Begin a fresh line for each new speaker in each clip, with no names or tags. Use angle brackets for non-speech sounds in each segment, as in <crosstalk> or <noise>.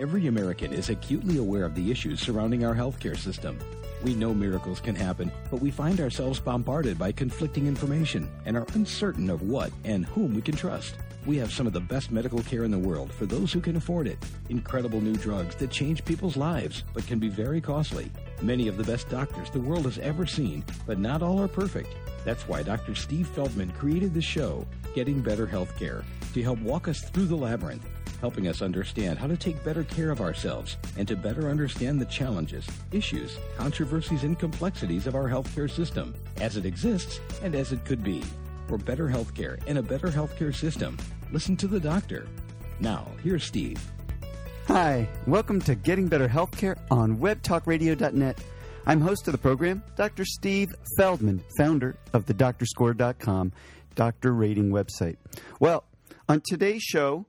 Every American is acutely aware of the issues surrounding our healthcare system. We know miracles can happen, but we find ourselves bombarded by conflicting information and are uncertain of what and whom we can trust. We have some of the best medical care in the world for those who can afford it. Incredible new drugs that change people's lives, but can be very costly. Many of the best doctors the world has ever seen, but not all are perfect. That's why Dr. Steve Feldman created the show, Getting Better Healthcare, to help walk us through the labyrinth, helping us understand how to take better care of ourselves and to better understand the challenges, issues, controversies, and complexities of our healthcare system as it exists and as it could be. For better healthcare and a better healthcare system, listen to the doctor. Now, here's Steve.
Hi, welcome to Getting Better Healthcare on WebTalkRadio.net. I'm host of the program, Dr. Steve Feldman, founder of the DoctorScore.com doctor rating website. Well, on today's show,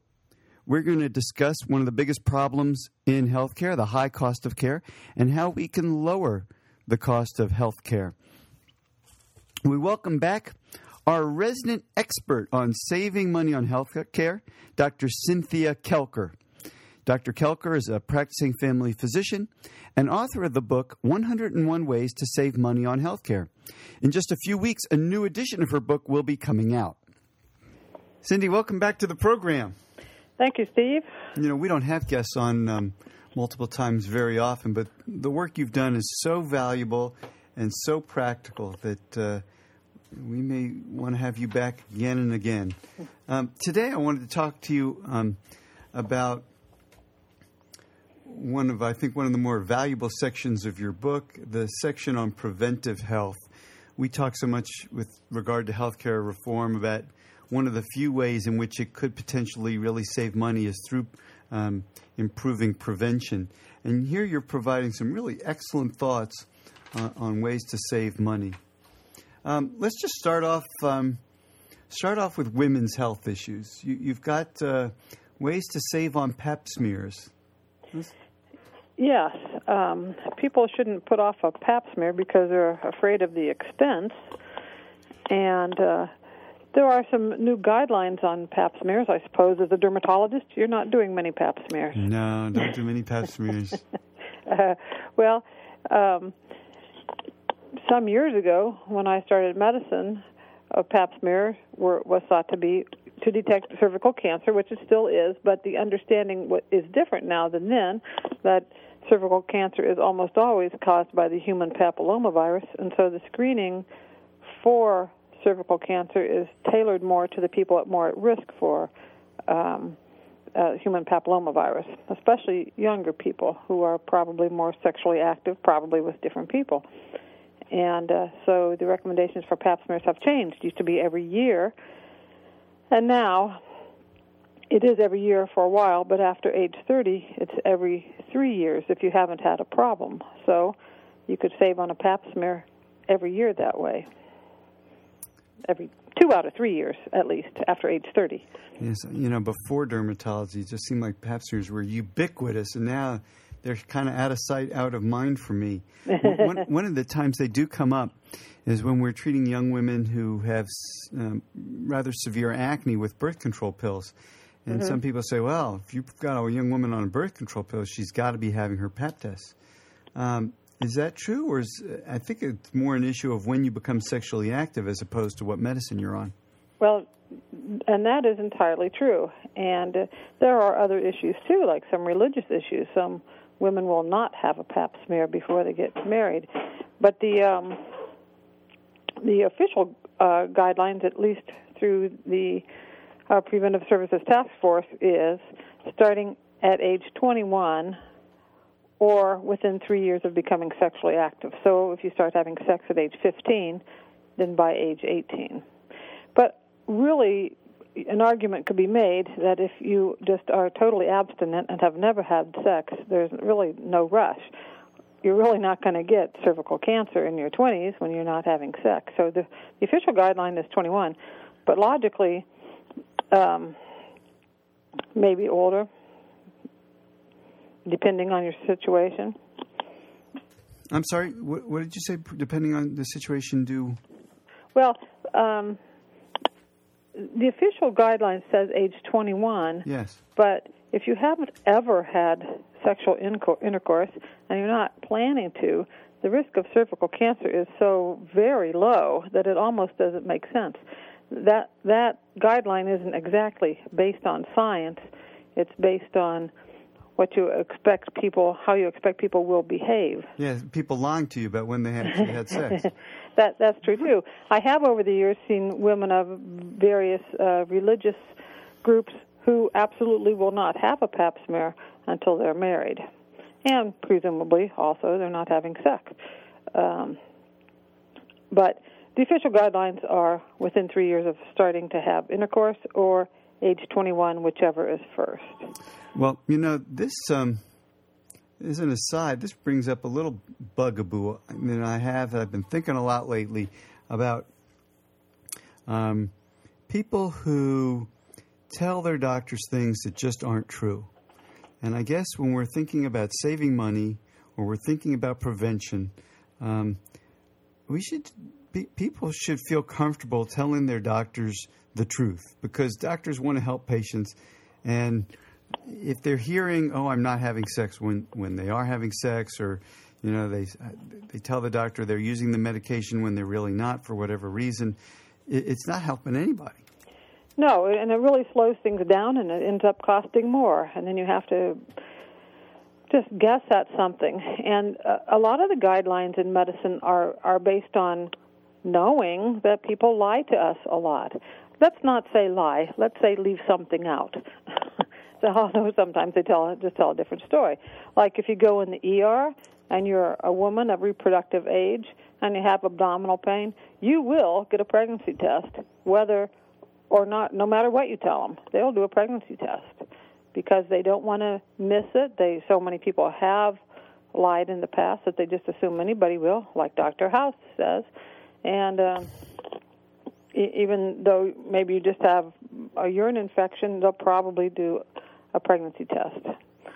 we're going to discuss one of the biggest problems in healthcare, the high cost of care, and how we can lower the cost of healthcare. We welcome back our resident expert on saving money on healthcare, Dr. Cynthia Koelker. Dr. Koelker is a practicing family physician and author of the book 101 Ways to Save Money on Healthcare. In just a few weeks, a new edition of her book will be coming out. Cindy, welcome back to the program.
Thank you, Steve.
You know, we don't have guests on um, multiple times very often, but the work you've done is so valuable and so practical that uh, we may want to have you back again and again. Um, today, I wanted to talk to you um, about one of, I think, one of the more valuable sections of your book, the section on preventive health. We talk so much with regard to healthcare reform about one of the few ways in which it could potentially really save money is through um, improving prevention. And here you're providing some really excellent thoughts uh, on ways to save money. Um, let's just start off. Um, start off with women's health issues. You, have got uh, ways to save on Pap smears.
Yes, um, people shouldn't put off a Pap smear because they're afraid of the expense, and uh, there are some new guidelines on Pap smears. I suppose as a dermatologist, you're not doing many Pap smears.
No, don't do many Pap smears. <laughs>
uh, well, um, some years ago, when I started medicine, a Pap smear were, was thought to be to detect cervical cancer, which it still is, but the understanding is different now than then. That cervical cancer is almost always caused by the human papillomavirus, and so the screening for cervical cancer is tailored more to the people at more at risk for um, uh, human papillomavirus, especially younger people who are probably more sexually active, probably with different people. And uh, so the recommendations for pap smears have changed. It used to be every year, and now it is every year for a while, but after age 30, it's every three years if you haven't had a problem. So you could save on a pap smear every year that way. Every two out of three years, at least, after age 30.
Yes, you know, before dermatology, it just seemed like pap smears were ubiquitous, and now they're kind of out of sight, out of mind for me. one, <laughs> one, of the times they do come up is when we're treating young women who have um, rather severe acne with birth control pills. And mm-hmm. some people say, well, if you've got a young woman on a birth control pill, she's got to be having her pap test. Um, is that true, or is I think it's more an issue of when you become sexually active as opposed to what medicine you're on?
Well, and that is entirely true. And uh, there are other issues too, like some religious issues. Some women will not have a pap smear before they get married, but the um, the official uh, guidelines, at least through the uh, Preventive Services Task Force is starting at age 21 or within three years of becoming sexually active. So if you start having sex at age 15, then by age 18. But really, an argument could be made that if you just are totally abstinent and have never had sex, there's really no rush. You're really not going to get cervical cancer in your 20s when you're not having sex. So the, the official guideline is 21, but logically, um, maybe older, depending on your situation.
I'm sorry. What, what, did you say? Depending on the situation, do
well. Um, the official guideline says age 21.
Yes.
But if you haven't ever had sexual intercourse and you're not planning to, the risk of cervical cancer is so very low that it almost doesn't make sense. That that guideline isn't exactly based on science. It's based on what you expect people, how you expect people will behave.
Yeah, people lying to you about when they actually had <laughs> sex.
that that's true too. I have over the years seen women of various uh, religious groups who absolutely will not have a pap smear until they're married, and presumably also they're not having sex. Um, but the official guidelines are within three years of starting to have intercourse or age 21, whichever is first.
Well, you know, this um, is an aside. This brings up a little bugaboo. Mean, I have. I've been thinking a lot lately about um, people who tell their doctors things that just aren't true. And I guess when we're thinking about saving money or we're thinking about prevention, um, we should people should feel comfortable telling their doctors the truth because doctors want to help patients and if they're hearing oh i'm not having sex when when they are having sex or you know they they tell the doctor they're using the medication when they're really not for whatever reason it, it's not helping anybody.
No and it really slows things down and it ends up costing more and then you have to just guess at something. And a, a lot of the guidelines in medicine are are based on knowing that people lie to us a lot let's not say lie. Let's say leave something out. <laughs> so although sometimes they tell just tell a different story. Like if you go in the ER and you're a woman of reproductive age and you have abdominal pain, you will get a pregnancy test, whether or not. No matter what you tell them, they'll do a pregnancy test because they don't want to miss it. They so many people have lied in the past that they just assume anybody will, like Dr. House says, and. Uh, even though maybe you just have a urine infection, they'll probably do a pregnancy test.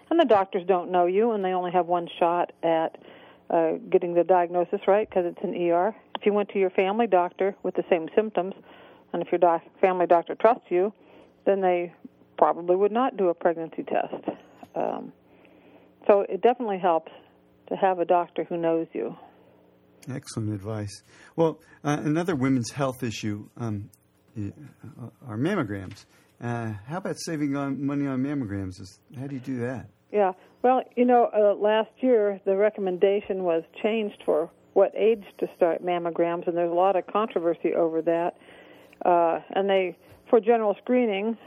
And the doctors don't know you, and they only have one shot at uh, getting the diagnosis right because it's an ER. If you went to your family doctor with the same symptoms, and if your doc- family doctor trusts you, then they probably would not do a pregnancy test. Um, so it definitely helps to have a doctor who knows you.
Excellent advice. Well, uh, another women's health issue um, uh, are mammograms. Uh, how about saving on money on mammograms? How do you do that?
Yeah. Well, you know, uh, last year the recommendation was changed for what age to start mammograms, and there's a lot of controversy over that. Uh, and they, for general screening,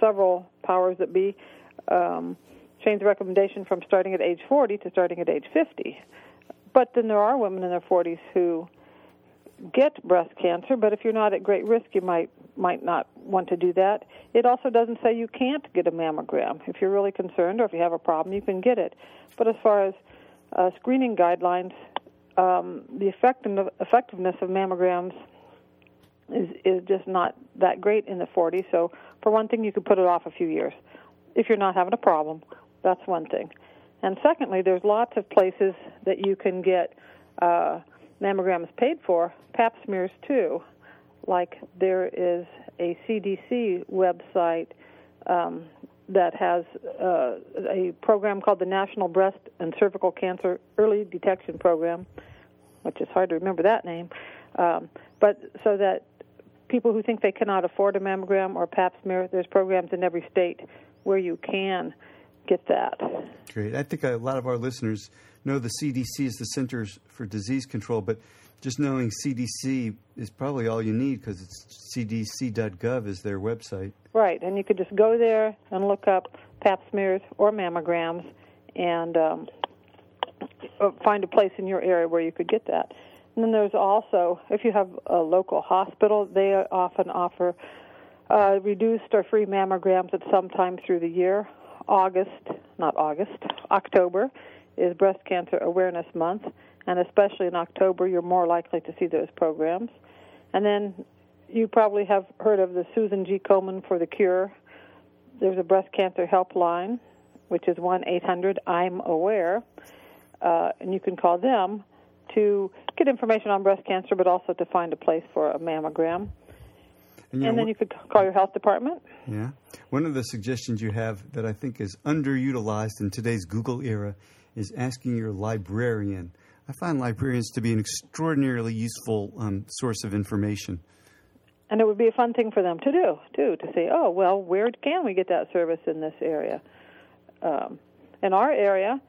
several powers that be um, changed the recommendation from starting at age 40 to starting at age 50. But then there are women in their 40s who get breast cancer, but if you're not at great risk, you might might not want to do that. It also doesn't say you can't get a mammogram. If you're really concerned or if you have a problem, you can get it. But as far as uh, screening guidelines, um, the effect effectiveness of mammograms is is just not that great in the 40s. So for one thing, you could put it off a few years. If you're not having a problem, that's one thing. And secondly, there's lots of places that you can get uh, mammograms paid for, pap smears too. Like there is a CDC website um, that has uh, a program called the National Breast and Cervical Cancer Early Detection Program, which is hard to remember that name. Um, but so that people who think they cannot afford a mammogram or pap smear, there's programs in every state where you can get that.
Great. I think a lot of our listeners know the CDC is the Centers for Disease Control, but just knowing CDC is probably all you need because it's cdc.gov is their website.
Right, and you could just go there and look up pap smears or mammograms and um, uh, find a place in your area where you could get that. And then there's also, if you have a local hospital, they often offer uh, reduced or free mammograms at some time through the year. August, not August, October is Breast Cancer Awareness Month, and especially in October, you're more likely to see those programs. And then you probably have heard of the Susan G. Komen for the Cure. There's a breast cancer helpline, which is 1 800 I'm Aware, uh, and you can call them to get information on breast cancer, but also to find a place for a mammogram. And, you know, then you could call your health department.
Yeah. One of the suggestions you have that I think is underutilized in today's Google era is asking your librarian. I find librarians to be an extraordinarily useful um, source of information.
And it would be a fun thing for them to do, too, to say, oh, well, where can we get that service in this area? Um, in our area,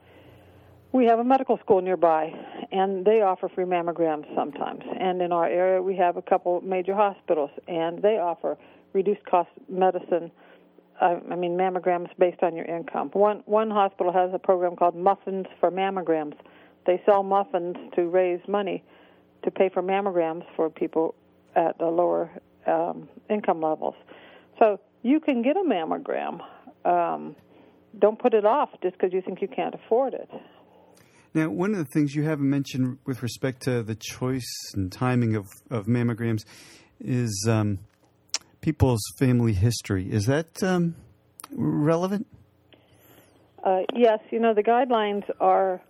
we have a medical school nearby, and they offer free mammograms sometimes. And in our area, we have a couple major hospitals, and they offer reduced cost medicine. Uh, I mean, mammograms based on your income. One one hospital has a program called Muffins for Mammograms. They sell muffins to raise money to pay for mammograms for people at the lower um, income levels. So you can get a mammogram. Um, don't put it off just because you think you can't afford it.
Now, one of the things you haven't mentioned with respect to the choice and timing of, of mammograms is um, people's family history. Is that um, relevant?
Uh, yes, you know, the guidelines are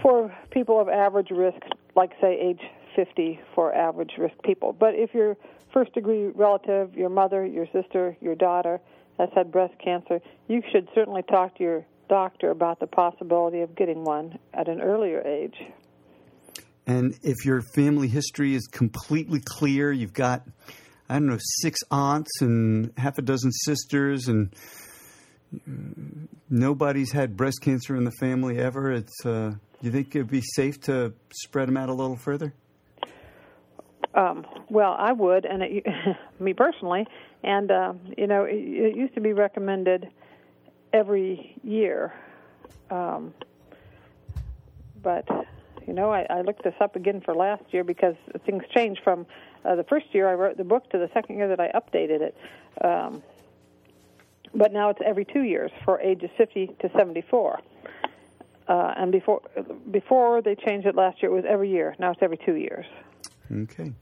for people of average risk, like, say, age 50 for average risk people. But if your first degree relative, your mother, your sister, your daughter, has had breast cancer, you should certainly talk to your doctor about the possibility of getting one at an earlier age.
And if your family history is completely clear, you've got, I don't know, six aunts and half a dozen sisters, and nobody's had breast cancer in the family ever, it's, uh, you think it'd be safe to spread them out a little further?
Um, well, I would, and it, <laughs> me personally, and uh, you know, it, it used to be recommended every year. Um, but you know, I, I looked this up again for last year because things changed from uh, the first year I wrote the book to the second year that I updated it. Um, but now it's every two years for ages 50 to 74. Uh, and before before they changed it last year, it was every year. Now it's every two years.
Okay.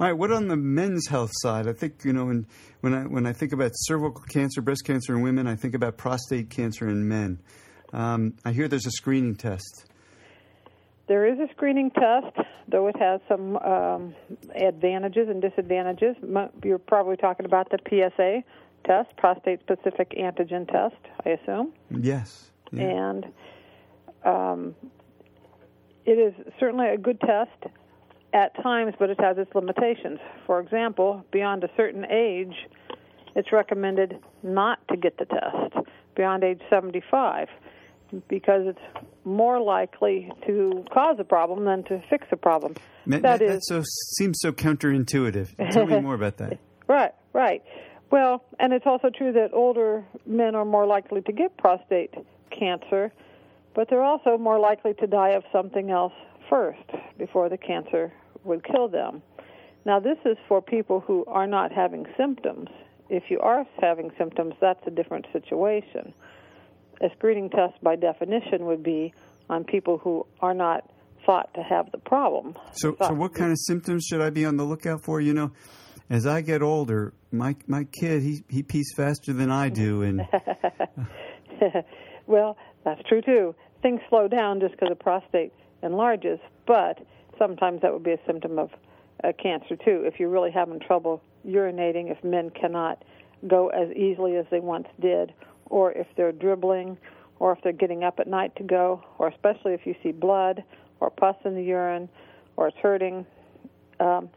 All right. What on the men's health side? I think you know when when I when I think about cervical cancer, breast cancer in women, I think about prostate cancer in men. Um, I hear there's a screening test.
There is a screening test, though it has some um, advantages and disadvantages. You're probably talking about the PSA test, prostate specific antigen test, I assume.
Yes.
Yeah. And um, it is certainly a good test at times, but it has its limitations. For example, beyond a certain age, it's recommended not to get the test beyond age 75 because it's more likely to cause a problem than to fix a problem.
that, that is, so seems so counterintuitive. Tell me more about that. <laughs>
Right, right. Well, and it's also true that older men are more likely to get prostate cancer, but they're also more likely to die of something else first before the cancer would kill them. Now, this is for people who are not having symptoms. If you are having symptoms, that's a different situation. A screening test, by definition, would be on people who are not thought to have the problem.
So, so what kind of symptoms should I be on the lookout for? You know, as I get older, my my kid he he pees faster than I do, and <laughs>
well, that's true too. Things slow down just because the prostate enlarges, but sometimes that would be a symptom of uh, cancer too. If you're really having trouble urinating, if men cannot go as easily as they once did, or if they're dribbling, or if they're getting up at night to go, or especially if you see blood or pus in the urine, or it's hurting. Um,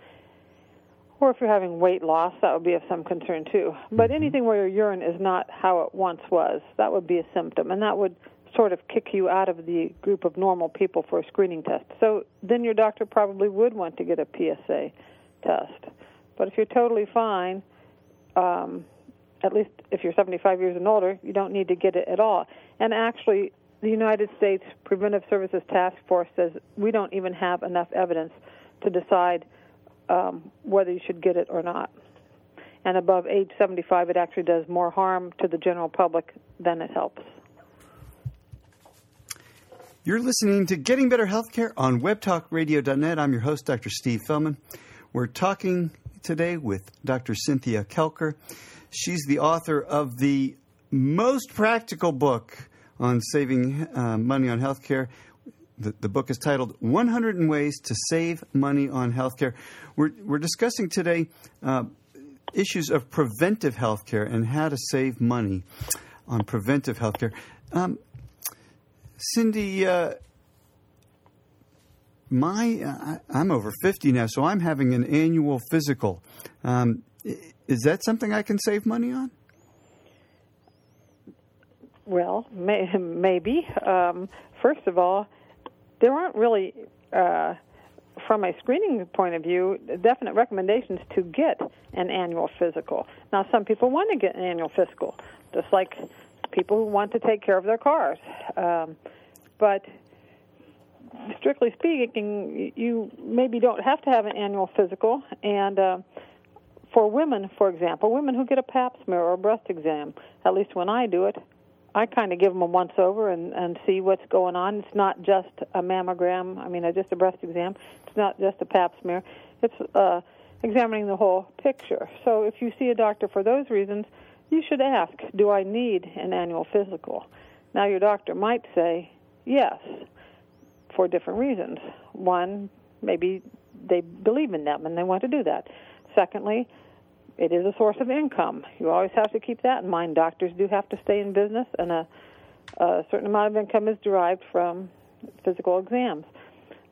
or if you're having weight loss, that would be of some concern too. But mm-hmm. anything where your urine is not how it once was, that would be a symptom, and that would sort of kick you out of the group of normal people for a screening test. So then your doctor probably would want to get a PSA test. But if you're totally fine, um, at least if you're 75 years and older, you don't need to get it at all. And actually, the United States Preventive Services Task Force says we don't even have enough evidence to decide um, whether you should get it or not. And above age 75, it actually does more harm to the general public than it helps.
You're listening to Getting Better Healthcare on webtalkradio.net. I'm your host, Dr. Steve Feldman. We're talking today with Dr. Cynthia Koelker. She's the author of the most practical book on saving uh, money on healthcare. The, the book is titled 100 Ways to Save Money on Healthcare. We're, we're discussing today uh, issues of preventive healthcare and how to save money on preventive healthcare. Um, Cindy, uh, my uh, I'm over 50 now, so I'm having an annual physical. Um, is that something I can save money on?
Well, may, <laughs> maybe. Um, first of all, there aren't really, uh, from a screening point of view, definite recommendations to get an annual physical. Now, some people want to get an annual physical, just like people who want to take care of their cars. Um, but strictly speaking, you maybe don't have to have an annual physical. And uh, for women, for example, women who get a pap smear or a breast exam, at least when I do it, I kind of give them a once over and and see what's going on. It's not just a mammogram. I mean, just a breast exam. It's not just a pap smear. It's uh, examining the whole picture. So if you see a doctor for those reasons, you should ask, "Do I need an annual physical?" Now, your doctor might say yes, for different reasons. One, maybe they believe in them and they want to do that. Secondly, it is a source of income. You always have to keep that in mind. Doctors do have to stay in business, and a, a certain amount of income is derived from physical exams.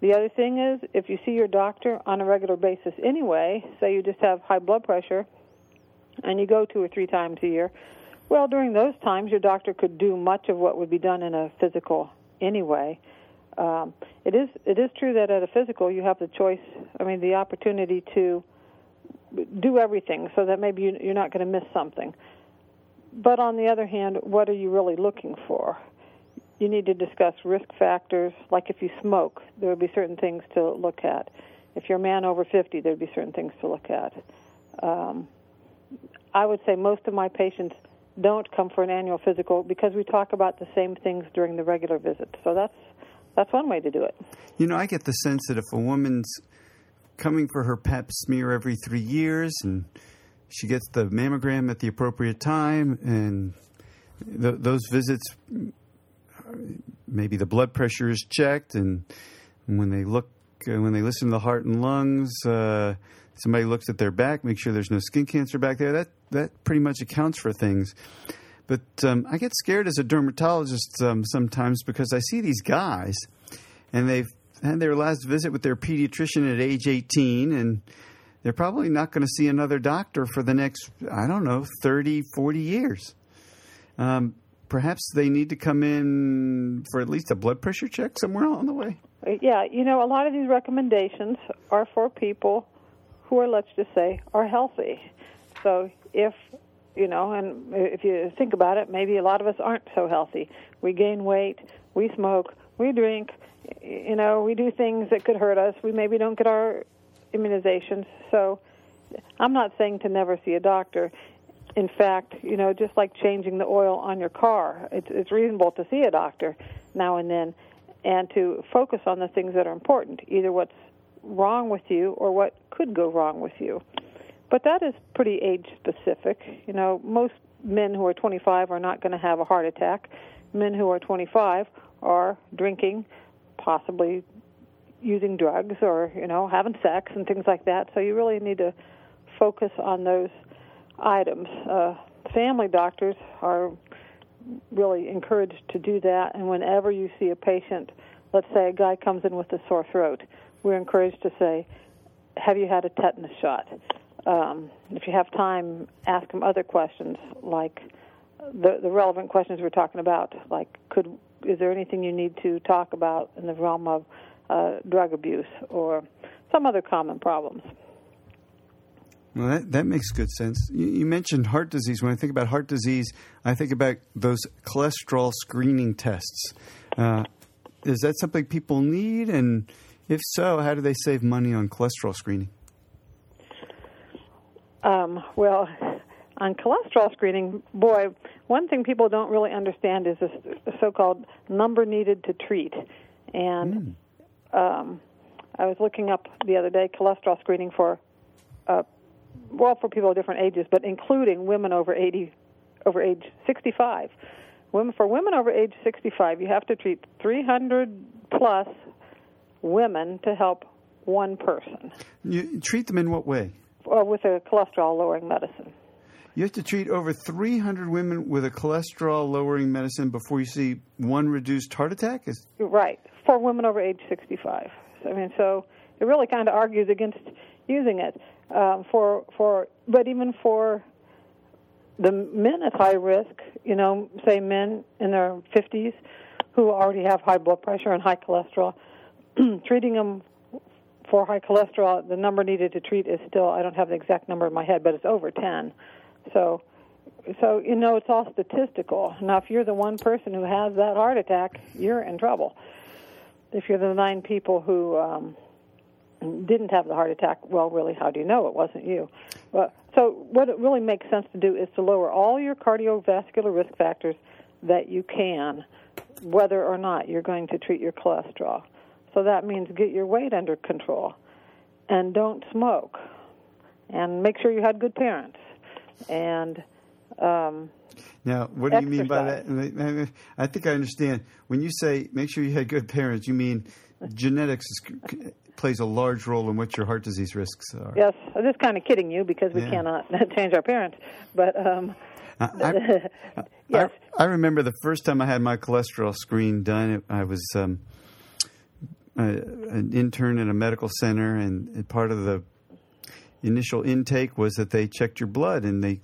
The other thing is, if you see your doctor on a regular basis anyway, say you just have high blood pressure, and you go two or three times a year, well, during those times, your doctor could do much of what would be done in a physical anyway. Um, it is it is true that at a physical you have the choice. I mean, the opportunity to do everything so that maybe you're not going to miss something. But on the other hand, what are you really looking for? You need to discuss risk factors, like if you smoke, there would be certain things to look at. If you're a man over 50, there would be certain things to look at. Um, I would say most of my patients don't come for an annual physical because we talk about the same things during the regular visit. So that's that's one way to do it.
You know, I get the sense that if a woman's coming for her pap smear every three years, and she gets the mammogram at the appropriate time, and th- those visits, maybe the blood pressure is checked, and when they look, when they listen to the heart and lungs, uh, somebody looks at their back, make sure there's no skin cancer back there. That that pretty much accounts for things. But um, I get scared as a dermatologist um, sometimes because I see these guys, and they've had their last visit with their pediatrician at age 18 and they're probably not going to see another doctor for the next i don't know 30 40 years um, perhaps they need to come in for at least a blood pressure check somewhere along the way
yeah you know a lot of these recommendations are for people who let's just say are healthy so if you know and if you think about it maybe a lot of us aren't so healthy we gain weight we smoke we drink you know, we do things that could hurt us. We maybe don't get our immunizations. So I'm not saying to never see a doctor. In fact, you know, just like changing the oil on your car, it's, it's reasonable to see a doctor now and then and to focus on the things that are important, either what's wrong with you or what could go wrong with you. But that is pretty age specific. You know, most men who are 25 are not going to have a heart attack. Men who are 25 are drinking, possibly using drugs or you know having sex and things like that. So you really need to focus on those items. Uh, family doctors are really encouraged to do that, and whenever you see a patient, let's say a guy comes in with a sore throat, we're encouraged to say, "Have you had a tetanus shot?" Um, if you have time, ask them other questions like the the relevant questions we're talking about, like could is there anything you need to talk about in the realm of uh, drug abuse or some other common problems?
Well, that, that makes good sense. You, you, mentioned heart disease. When I think about heart disease, I think about those cholesterol screening tests. Uh, is that something people need? And if so, how do they save money on cholesterol screening?
Um, well, on cholesterol screening, boy, one thing people don't really understand is this so-called number needed to treat. And mm. um, I was looking up the other day cholesterol screening for, uh, well, for people of different ages, but including women over 80, over age 65. Women for women over age 65, you have to treat 300 plus women to help one person.
You treat them in what way?
uh, with a cholesterol lowering medicine.
You have to treat over 300 women with a cholesterol lowering medicine before you see one reduced heart attack? Is...
Right, for women over age 65. I mean, so it really kind of argues against using it um, for for, but even for the men at high risk, you know, say men in their 50s who already have high blood pressure and high cholesterol, <clears throat> treating them for high cholesterol, the number needed to treat is still I don't have the exact number in my head, but it's over 10. So so you know it's all statistical. Now if you're the one person who has that heart attack, you're in trouble. If you're the nine people who um didn't have the heart attack, well really how do you know it wasn't you? So what it really makes sense to do is to lower all your cardiovascular risk factors that you can whether or not you're going to treat your cholesterol. So that means get your weight under control and don't smoke. And make sure you had good parents. And um,
now what do you mean by that? i think i understand. When you say make sure you had good parents you mean genetics is, plays a large role in what your heart disease risks are.
Yes. I'm just kind of kidding you because we yeah. cannot <laughs> change our parents. But um,
I, <laughs> yes. I, I, remember the first time I had my cholesterol screen done. I was um, a, an intern in a medical center, and part of the initial intake was that they checked your blood and they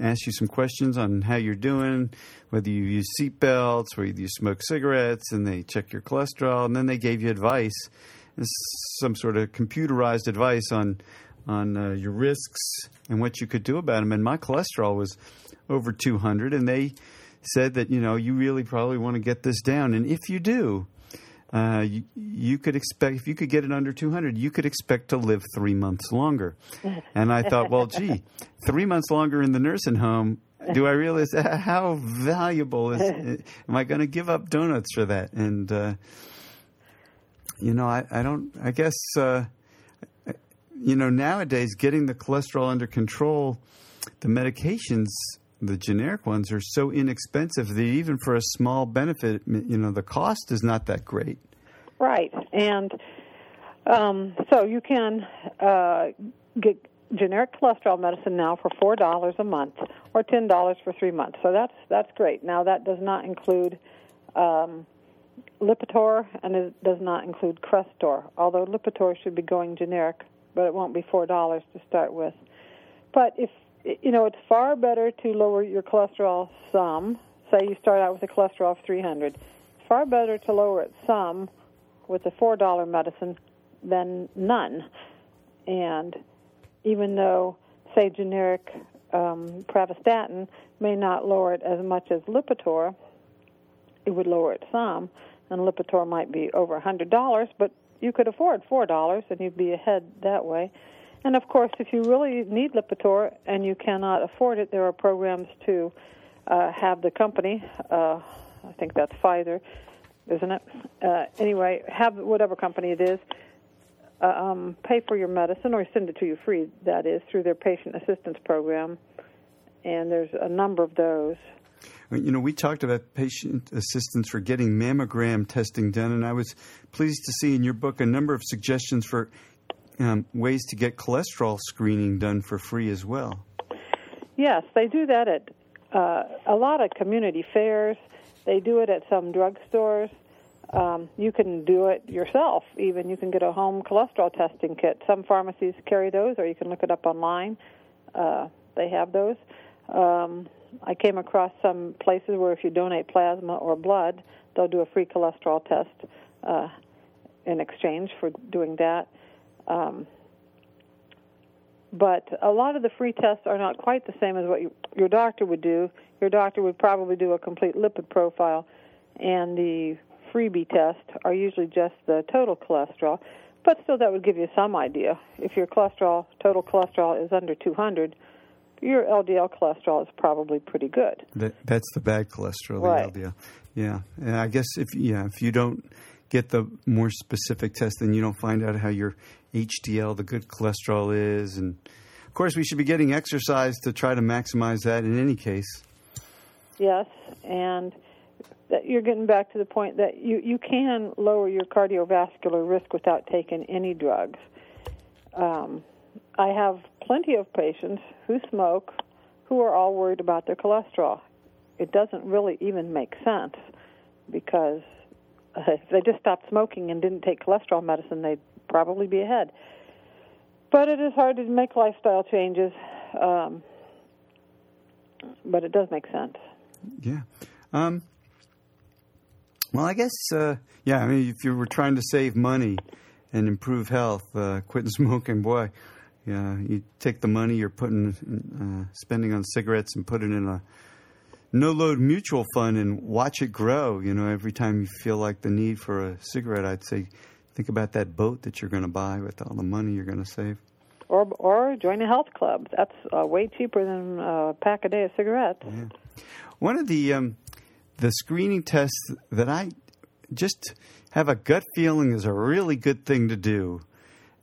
asked you some questions on how you're doing, whether you use seatbelts, whether you smoke cigarettes, and they check your cholesterol, and then they gave you advice, some sort of computerized advice on on uh, your risks and what you could do about them. And my cholesterol was over 200, and they said that you know you really probably want to get this down, and if you do, uh, you, you, could expect if you could get it under 200 you could expect to live three months longer. And i thought well gee <laughs> three months longer in the nursing home do i realize <laughs> how valuable is am i going to give up donuts for that? And uh, you know I, I don't i guess uh, you know nowadays getting the cholesterol under control the medications the generic ones are so inexpensive that even for a small benefit, you know, the cost is not that great.
Right, and um, so you can uh, get generic cholesterol medicine now for four dollars a month or ten dollars for three months. So that's that's great. Now that does not include um, Lipitor and it does not include Crestor. Although Lipitor should be going generic, but it won't be four dollars to start with. But if you know, it's far better to lower your cholesterol some. Say you start out with a cholesterol of 300. It's far better to lower it some with a $4 medicine than none. And even though, say, generic um, pravastatin may not lower it as much as Lipitor, it would lower it some. And Lipitor might be over $100, but you could afford $4 and you'd be ahead that way. And of course, if you really need Lipitor and you cannot afford it, there are programs to uh, have the company, uh, I think that's Pfizer, isn't it? Uh, anyway, have whatever company it is, uh, um, pay for your medicine or send it to you free, that is, through their patient assistance program. And there's a number of those.
You know, we talked about patient assistance for getting mammogram testing done, and I was pleased to see in your book a number of suggestions for um, ways to get cholesterol screening done for free as well.
Yes, they do that at uh, a lot of community fairs. They do it at some drugstores. Um, you can do it yourself. Even you can get a home cholesterol testing kit. Some pharmacies carry those, or you can look it up online. Uh, they have those. Um, I came across some places where if you donate plasma or blood, they'll do a free cholesterol test uh, in exchange for doing that. Um, but a lot of the free tests are not quite the same as what you, your doctor would do. Your doctor would probably do a complete lipid profile, and the freebie tests are usually just the total cholesterol. But still, that would give you some idea. If your cholesterol, total cholesterol, is under 200, your LDL cholesterol is probably pretty good.
That, that's the bad cholesterol,
right.
the LDL. Yeah, and I guess if yeah, if you don't get the more specific test, then you don't find out how your HDL, the good cholesterol is. And of course, we should be getting exercise to try to maximize that in any case.
Yes, and you're getting back to the point that you, you can lower your cardiovascular risk without taking any drugs. Um, I have plenty of patients who smoke who are all worried about their cholesterol. It doesn't really even make sense because if <laughs> they just stopped smoking and didn't take cholesterol medicine, they'd probably be ahead. But it is hard to make lifestyle changes, um, but it does make sense.
Yeah. Um, well, I guess, uh, yeah, I mean, if you were trying to save money and improve health, uh, quitting <laughs> smoking, boy, yeah, you take the money you're putting, uh, spending on cigarettes and put it in a no load mutual fund and watch it grow. You know, every time you feel like the need for a cigarette, I'd say think about that boat that you're going to buy with all the money you're going to save.
Or, or join a health club. That's uh, way cheaper than a pack a day of cigarettes.
Yeah. One of the um, the screening tests that I just have a gut feeling is a really good thing to do,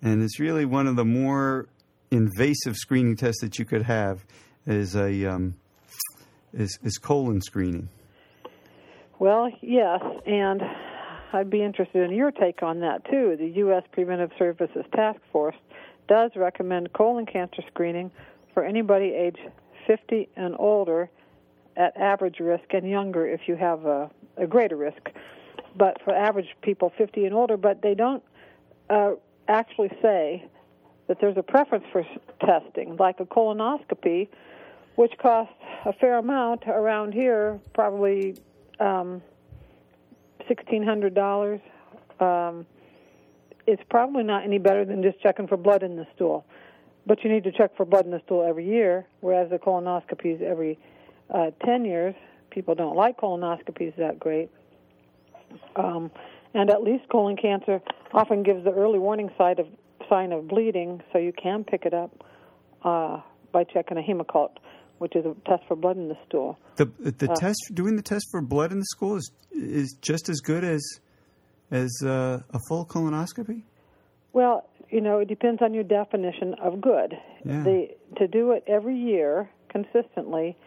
and it's really one of the more invasive screening tests that you could have is a um, is, is colon screening.
Well, yes, and I'd be interested in your take on that too. The U.S. Preventive Services Task Force does recommend colon cancer screening for anybody age 50 and older at average risk and younger if you have a, a greater risk. But for average people 50 and older, but they don't uh, actually say that there's a preference for testing, like a colonoscopy, which costs a fair amount around here, probably um, sixteen hundred dollars. Um, it's probably not any better than just checking for blood in the stool, but you need to check for blood in the stool every year, whereas the colonoscopies every uh, ten years. People don't like colonoscopies that great. Um, and at least colon cancer often gives the early warning sign of sign of bleeding, so you can pick it up uh, by checking a Hemoccult, which is a test for blood in the stool.
The the uh, test doing the test for blood in the stool is is just as good as as uh, a full colonoscopy.
Well, you know, it depends on your definition of good.
Yeah.
The to do it every year consistently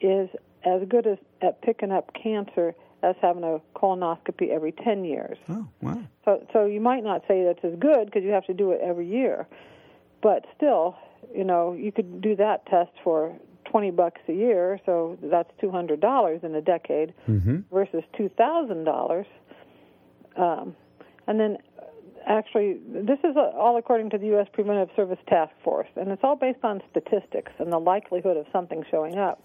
is as good as at picking up cancer as having a colonoscopy every 10 years.
Oh, wow.
So, so you might not say that's as good because you have to do it every year. But still, you know, you could do that test for 20 bucks a year, so that's $200 in a decade
mm-hmm.
versus $2,000. Um, and then actually, this is all according to the U.S. Preventive Service Task Force, and it's all based on statistics and the likelihood of something showing up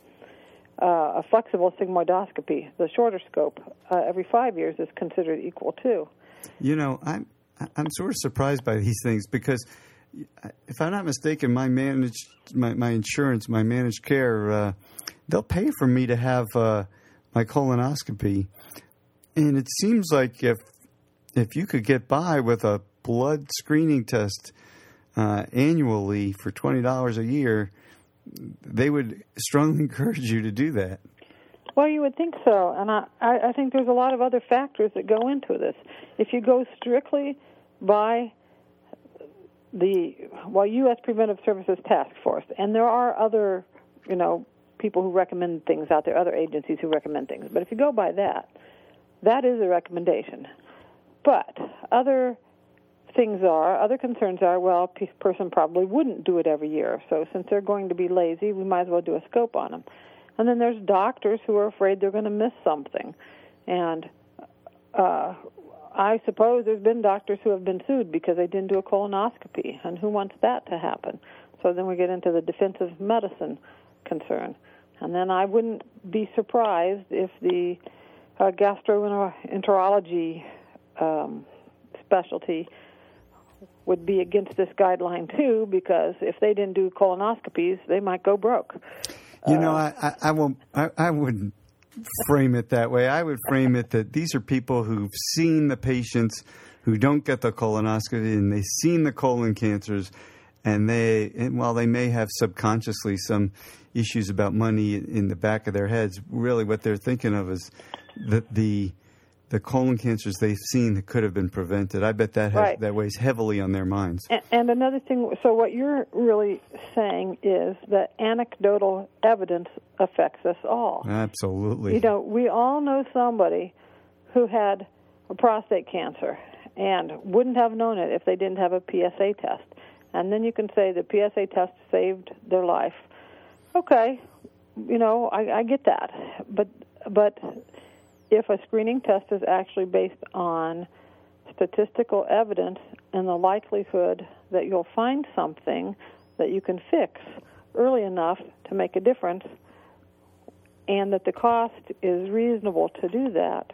uh, a flexible sigmoidoscopy, the shorter scope, uh, every five years is considered equal to.
You know, I'm I'm sort of surprised by these things because, if I'm not mistaken, my managed my, my insurance, my managed care, uh, they'll pay for me to have uh, my colonoscopy, and it seems like if if you could get by with a blood screening test uh, annually for twenty dollars a year they would strongly <laughs> encourage you to do that.
Well, you would think so, and I, I think there's a lot of other factors that go into this. If you go strictly by the well, U.S. Preventive Services Task Force, and there are other, you know, people who recommend things out there, other agencies who recommend things. But if you go by that, that is a recommendation. But other things are, other concerns are, well, a person probably wouldn't do it every year. So since they're going to be lazy, we might as well do a scope on them. And then there's doctors who are afraid they're going to miss something. And uh, I suppose there's been doctors who have been sued because they didn't do a colonoscopy. And who wants that to happen? So then we get into the defensive medicine concern. And then I wouldn't be surprised if the uh, gastroenterology um, specialty would be against this guideline too, because if they didn't do colonoscopies, they might go broke.
You uh, know, I, I, I won't. I, I wouldn't frame it that way. I would frame it that these are people who've seen the patients who don't get the colonoscopy and they've seen the colon cancers, and they, and while they may have subconsciously some issues about money in the back of their heads, really what they're thinking of is that the the colon cancers they've seen that could have been prevented. I bet that has,
right.
that weighs heavily on their minds.
And, and another thing, so what you're really saying is that anecdotal evidence affects us all.
Absolutely.
You know, we all know somebody who had a prostate cancer and wouldn't have known it if they didn't have a PSA test. and then you can say the PSA test saved their life. Okay, you know, I, I get that, but but if a screening test is actually based on statistical evidence and the likelihood that you'll find something that you can fix early enough to make a difference, and that the cost is reasonable to do that.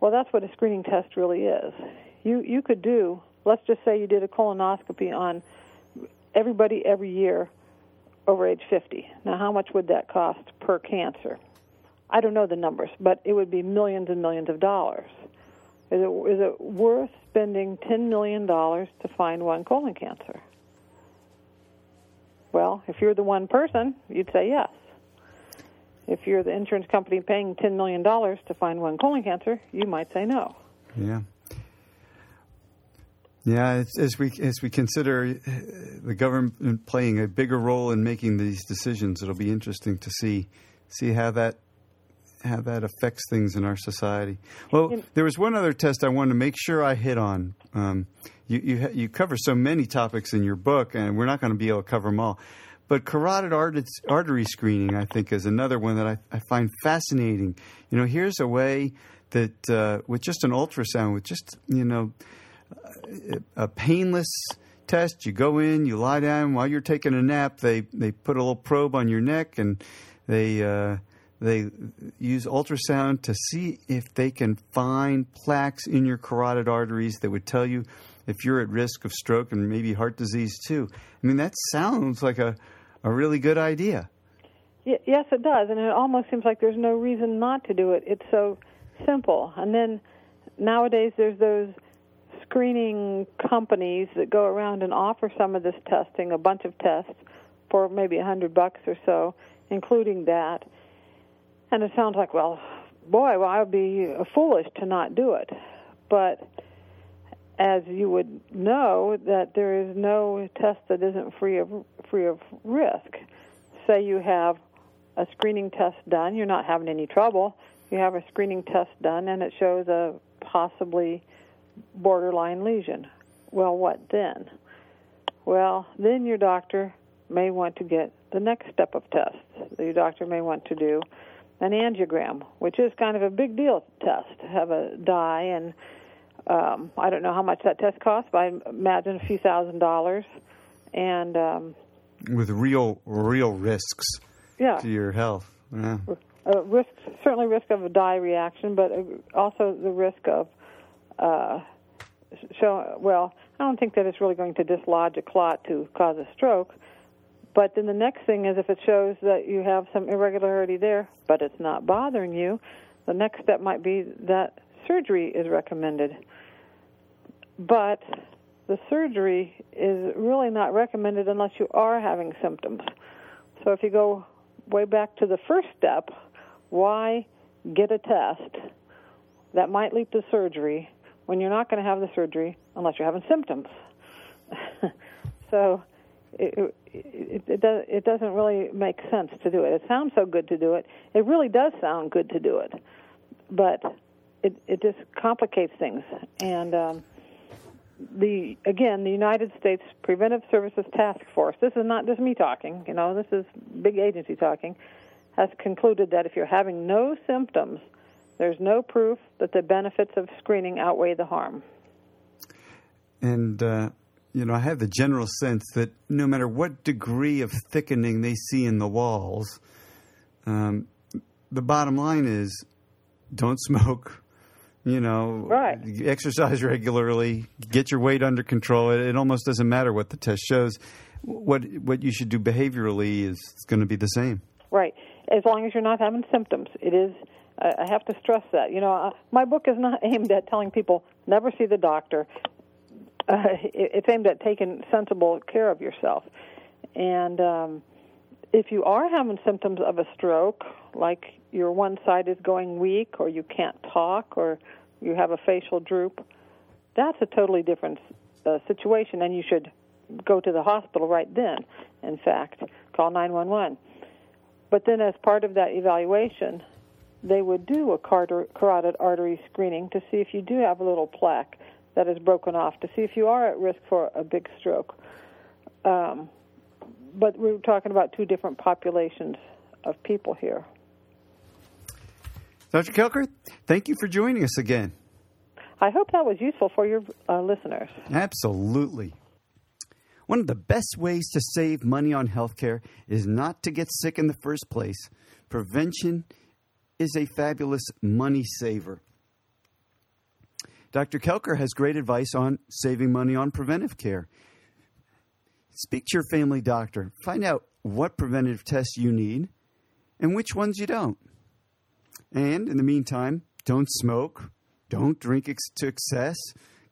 Well, that's what a screening test really is. You you could do. Let's just say you did a colonoscopy on everybody every year over age 50. Now, how much would that cost per cancer? I don't know the numbers, but it would be millions and millions of dollars. Is it, is it worth spending $10 million to find one colon cancer? Well, if you're the one person, you'd say yes. If you're the insurance company paying $10 million to find one colon cancer, you might say no.
Yeah. Yeah, as we as we consider uh, the government playing a bigger role in making these decisions, it'll be interesting to see see how that how that affects things in our society. Well, there was one other test I wanted to make sure I hit on. Um, you, you, you cover so many topics in your book, and we're not going to be able to cover them all. But carotid artery screening, I think, is another one that I, I find fascinating. You know, here's a way that uh, with just an ultrasound, with just you know a painless test, you go in, you lie down while you're taking a nap. They they put a little probe on your neck and they uh, they use ultrasound to see if they can find plaques in your carotid arteries that would tell you if you're at risk of stroke and maybe heart disease too. I mean, that sounds like a, a really good idea.
yes, it does, and it almost seems like there's no reason not to do it. It's so simple. And then nowadays there's those screening companies that go around and offer some of this testing, a bunch of tests for maybe a hundred bucks or so, including that. And it sounds like, well, boy, well, I would be foolish to not do it. But as you would know, that there is no test that isn't free of free of risk. Say you have a screening test done, you're not having any trouble. You have a screening test done, and it shows a possibly borderline lesion. Well, what then? Well, then your doctor may want to get the next step of tests. Your doctor may want to do an angiogram, which is kind of a big deal test. Have a dye, and um, I don't know how much that test costs, but I imagine a few thousand dollars. And um,
with real, real risks
yeah.
to your health. Yeah.
Uh, risk, certainly risk of a dye reaction, but uh, also the risk of uh, so well, I don't think that it's really going to dislodge a clot to cause a stroke. But then the next thing is if it shows that you have some irregularity there, but it's not bothering you, the next step might be that surgery is recommended. But the surgery is really not recommended unless you are having symptoms. So if you go way back to the first step, why get a test that might lead to surgery when you're not going to have the surgery unless you're having symptoms. <laughs> so it, it, it, does, it doesn't really make sense to do it. It sounds so good to do it. It really does sound good to do it, but it, it just complicates things. And um, the again, the United States Preventive Services Task Force. This is not just me talking. You know, this is big agency talking. Has concluded that if you're having no symptoms there's no proof that the benefits of screening outweigh the harm.
And, uh, you know, I have the general sense that no matter what degree of thickening they see in the walls, um, the bottom line is don't smoke. You know,
right.
exercise regularly, get your weight under control. It, it almost doesn't matter what the test shows. What what you should do behaviorally is going to be the same.
Right, as long as you're not having symptoms. It is I have to stress that. You know, uh, my book is not <laughs> aimed at telling people never see the doctor. <laughs> Uh, it's aimed at taking sensible care of yourself. And um, if you are having symptoms of a stroke, like your one side is going weak, or you can't talk, or you have a facial droop, that's a totally different uh, situation, and you should go to the hospital right then. In fact, call 911. But then, as part of that evaluation, they would do a carotid artery screening to see if you do have a little plaque that is broken off, to see if you are at risk for a big stroke. um, but we're talking about two different populations of people here.
Dr. Koelker, thank you for joining us again.
I hope that was useful for your uh, listeners.
Absolutely. One of the best ways to save money on healthcare is not to get sick in the first place. Prevention is a fabulous money saver. Dr. Koelker has great advice on saving money on preventive care. Speak to your family doctor. Find out what preventive tests you need and which ones you don't. And in the meantime, don't smoke, don't drink ex- to excess,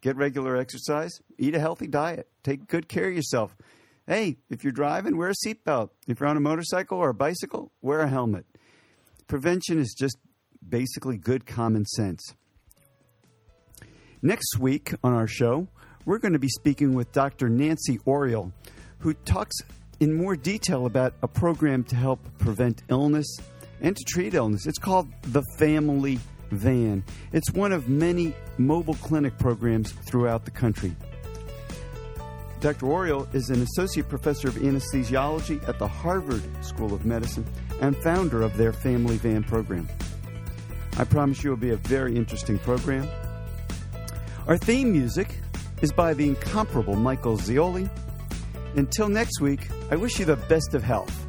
get regular exercise, eat a healthy diet, take good care of yourself. Hey, if you're driving, wear a seatbelt. If you're on a motorcycle or a bicycle, wear a helmet. Prevention is just basically good common sense. Next week on our show, we're going to be speaking with Dr. Nancy Oriol, who talks in more detail about a program to help prevent illness and to treat illness. It's called the Family Van. It's one of many mobile clinic programs throughout the country. Dr. Oriol is an associate professor of anesthesiology at the Harvard School of Medicine and founder of their Family Van program. I promise you it will be a very interesting program. Our theme music is by the incomparable Michael Zioli. Until next week, I wish you the best of health.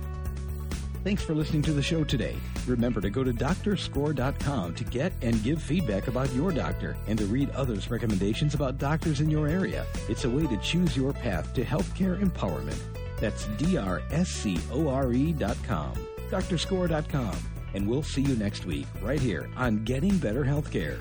Thanks for listening to the show today. Remember to go to doctorscore.com to get and give feedback about your doctor and to read others' recommendations about doctors in your area. It's a way to choose your path to healthcare empowerment. That's D-R-S-C-O-R-E.com, doctorscore.com. And we'll see you next week right here on Getting Better Healthcare.